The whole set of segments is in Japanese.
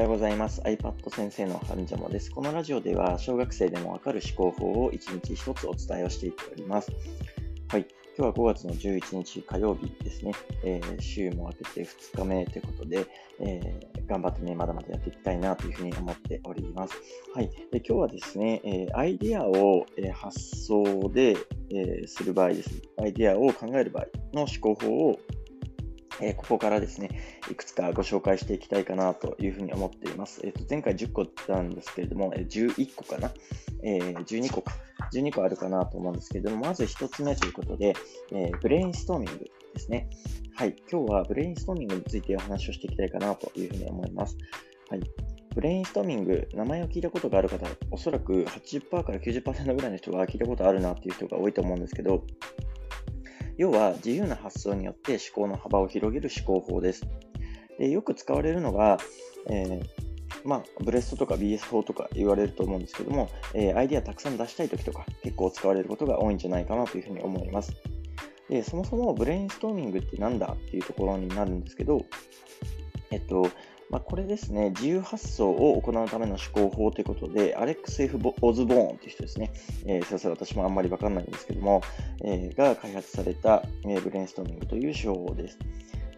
はようございます。iPad 先生のハンジャモです。このラジオでは、小学生でもわかる思考法を一日一つお伝えをしていっております。はい。今日は5月の11日火曜日ですね。えー、週も明けて2日目ということで、えー、頑張ってね、まだまだやっていきたいなというふうに思っております。はい。で今日はですね、えー、アイデアを、え発想で、えする場合ですね。アイデアを考える場合の思考法をえここからですね、いくつかご紹介していきたいかなというふうに思っています。えー、と前回10個なんですけれども、え11個かな、え、12個か、12個あるかなと思うんですけれども、まず1つ目ということで、えブレインストーミングですね。はい、今日はブレインストーミングについてお話をしていきたいかなというふうに思います。はい、ブレインストーミング、名前を聞いたことがある方、おそらく80%から90%ぐらいの人が聞いたことあるなっていう人が多いと思うんですけど、要は自由な発想によって思考の幅を広げる思考法です。でよく使われるのが、えー、まあ、ブレストとか BS 法とか言われると思うんですけども、えー、アイデアたくさん出したいときとか結構使われることが多いんじゃないかなというふうに思います。でそもそもブレインストーミングってなんだっていうところになるんですけど、えっと、まあ、これですね、自由発想を行うための思考法ということで、アレックス・ F・ オズボーンという人ですね、えー、すいません、私もあんまりわかんないんですけども、えー、が開発された、えー、ブレインストーミングという手法です。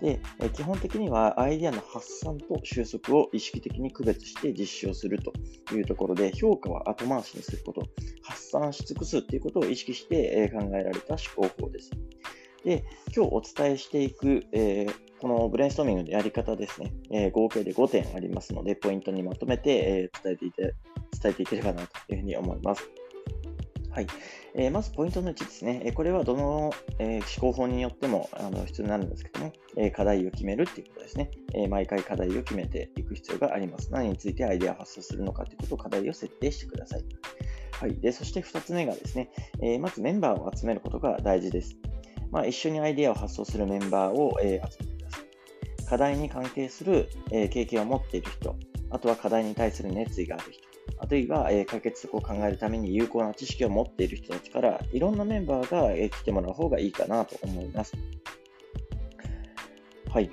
で、え基本的にはアイディアの発散と収束を意識的に区別して実施をするというところで、評価は後回しにすること、発散し尽くすということを意識して、え考えられた思考法です。で、今日お伝えしていく、えーこのブレインストーミングのやり方ですね、えー、合計で5点ありますので、ポイントにまとめて、えー、伝えていて伝えていければなというふうに思います。はい。えー、まずポイントの1ですね。えこれはどの、えー、思考法によってもあの必要になるんですけども、えー、課題を決めるっていうことですね、え毎回課題を決めていく必要があります。何についてアイデアを発想するのかということを課題を設定してください。はい。で、そして2つ目がですね、えまずメンバーを集めることが大事です。まあ、一緒にアイデアを発想するメンバーを、え集めてください課題に関係する、え経験を持っている人、あとは課題に対する熱意がある人、あるいは、え解決策を考えるために有効な知識を持っている人たちから、いろんなメンバーが、え来てもらう方がいいかなと思います。はい。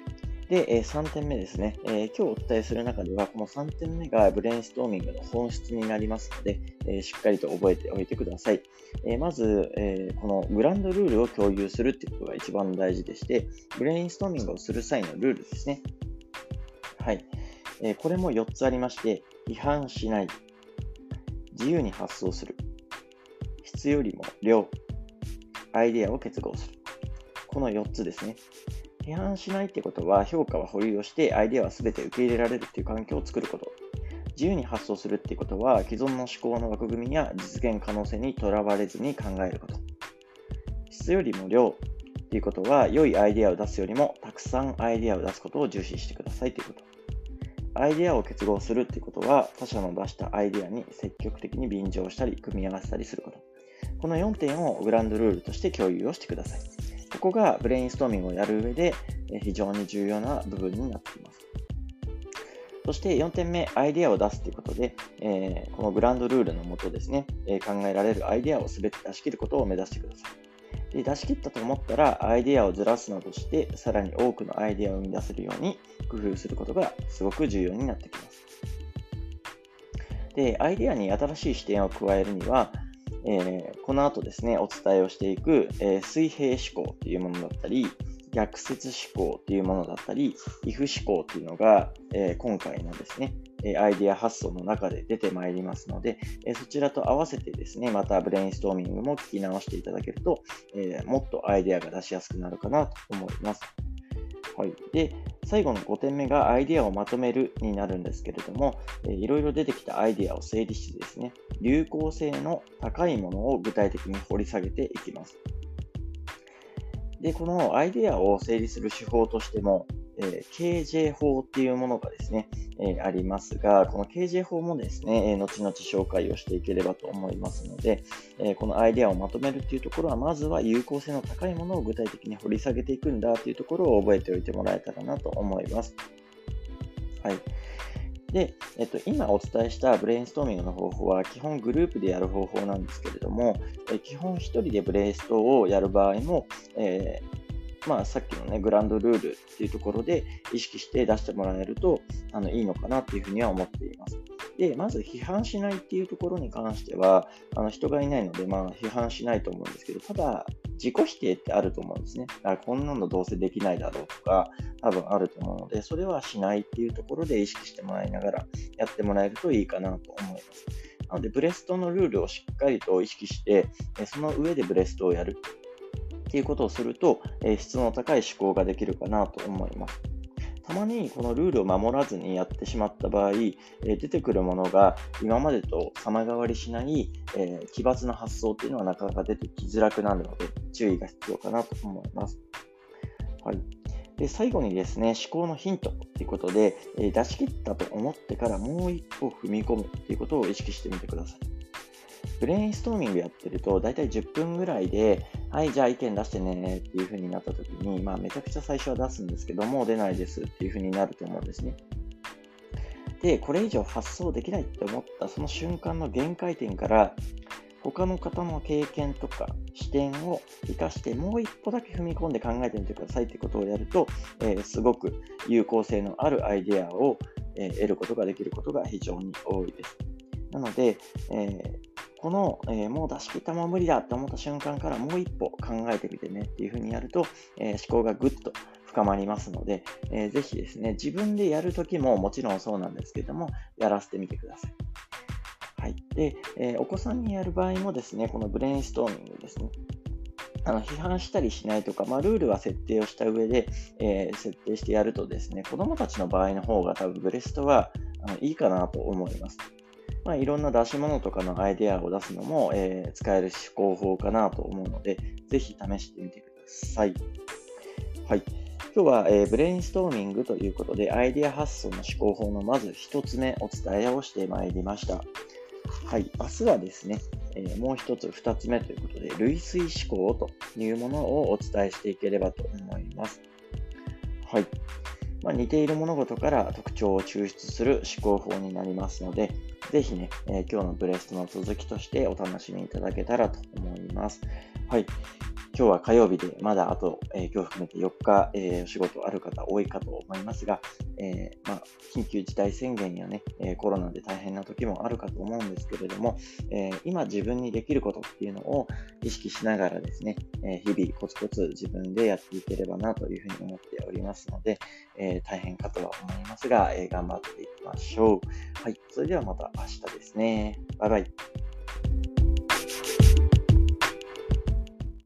で、え3点目ですね、え今日お伝えする中では、この3点目がブレインストーミングの本質になりますので、えしっかりと覚えておいてください。えまず、えこのグランドルールを共有するっていうことが一番大事でして、ブレインストーミングをする際のルールですね。はい。えこれも4つありまして、批判しない、自由に発想する、質よりも量、アイデアを結合する。この4つですね。批判しないってことは、評価は保留をして、アイデアは全て受け入れられるっていう環境を作ること。自由に発想するっていうことは、既存の思考の枠組みや実現可能性にとらわれずに考えること。質よりも量っていうことは、良いアイデアを出すよりも、たくさんアイデアを出すことを重視してくださいということ。アイデアを結合するっていうことは、他者の出したアイデアに積極的に便乗したり、組み合わせたりすること。この4点をグランドルールとして共有をしてください。ここがブレインストーミングをやる上で非常に重要な部分になっています。そして4点目、アイデアを出すということで、えー、このグランドルールのもとですね、えー、考えられるアイデアを全て出し切ることを目指してください。で出し切ったと思ったら、アイデアをずらすなどして、さらに多くのアイデアを生み出せるように工夫することがすごく重要になってきます。で、アイデアに新しい視点を加えるには、えー、この後ですね、お伝えをしていく、えー、水平思考というものだったり、逆説思考というものだったり、if 思考というのが、えー、今回のですね、アイデア発想の中で出てまいりますので、そちらと合わせてですね、またブレインストーミングも聞き直していただけると、えもっとアイデアが出しやすくなるかなと思います。はい。で、最後の5点目がアイデアをまとめるになるんですけれども、えいろいろ出てきたアイデアを整理してですね、流行性の高いものを具体的に掘り下げていきます。で、このアイデアを整理する手法としても、えー、KJ 法っていうものがですね、え、ありますが、この KJ 法もですね、え、後々紹介をしていければと思いますので、えこのアイデアをまとめるっていうところは、まずは有効性の高いものを具体的に掘り下げていくんだというところを覚えておいてもらえたらなと思います。はい。で、えっと、今お伝えしたブレインストーミングの方法は基本グループでやる方法なんですけれども、え基本1人でブレインストをやる場合も、えーまあ、さっきのね、グランドルールっていうところで意識して出してもらえると、あの、いいのかなっていうふうには思っています。で、まず批判しないっていうところに関しては、あの人がいないので、まあ、批判しないと思うんですけど、ただ、自己否定ってあると思うんですね。だからこんなのどうせできないだろうとか、多分あると思うので、それはしないっていうところで意識してもらいながらやってもらえるといいかなと思います。なので、ブレストのルールをしっかりと意識して、その上でブレストをやるっていうことをすると、え質の高い思考ができるかなと思います。たまにこのルールを守らずにやってしまった場合、え出てくるものが今までと様変わりしない、え奇抜な発想っていうのはなかなか出てきづらくなるので注意が必要かなと思います。はい。で最後にですね、思考のヒントということで、え出し切ったと思ってからもう一歩踏み込むということを意識してみてください。ブレインストーミングやってると、だいたい10分ぐらいで、はい、じゃあ意見出してねっていう風になった時に、まあめちゃくちゃ最初は出すんですけども、出ないですっていう風になると思うんですね。で、これ以上発想できないって思ったその瞬間の限界点から、他の方の経験とか視点を生かしてもう一歩だけ踏み込んで考えてみてくださいってことをやると、えー、すごく有効性のあるアイデアを、えー、得ることができることが非常に多いです。なので、えー、この、えー、もう出し切ったも無理だって思った瞬間からもう一歩考えてみてねっていうふうにやると、えー、思考がぐっと深まりますので、えー、ぜひですね、自分でやるときももちろんそうなんですけども、やらせてみてください。はい。で、え、お子さんにやる場合もですね、このブレインストーミングですね。あの批判したりしないとか、まあ、ルールは設定をした上で、えー、設定してやるとですね、子供たちの場合の方が多分ブレストはあのいいかなと思います。まあ、いろんな出し物とかのアイデアを出すのも、えー、使える思考法かなと思うので、ぜひ試してみてください。はい。今日は、えー、ブレインストーミングということで、アイデア発想の思考法のまず1つ目お伝えをしてまいりました。はい。明日はですね、えー、もう1つ2つ目ということで、類推思考というものをお伝えしていければと思います。はい。まあ、似ている物事から特徴を抽出する思考法になりますので、ぜひね、えー、今日のブレストの続きとしてお楽しみいただけたらと思います。はい。今日は火曜日で、まだあと、えー、今日含めて4日、えー、お仕事ある方多いかと思いますが、えー、まあ、緊急事態宣言やね、えコロナで大変な時もあるかと思うんですけれども、え今自分にできることっていうのを意識しながらですね、え日々コツコツ自分でやっていければなというふうに思っておりますので、え大変かとは思いますが、え頑張っていきましょう。はい。それではまた明日ですね。バイバイ。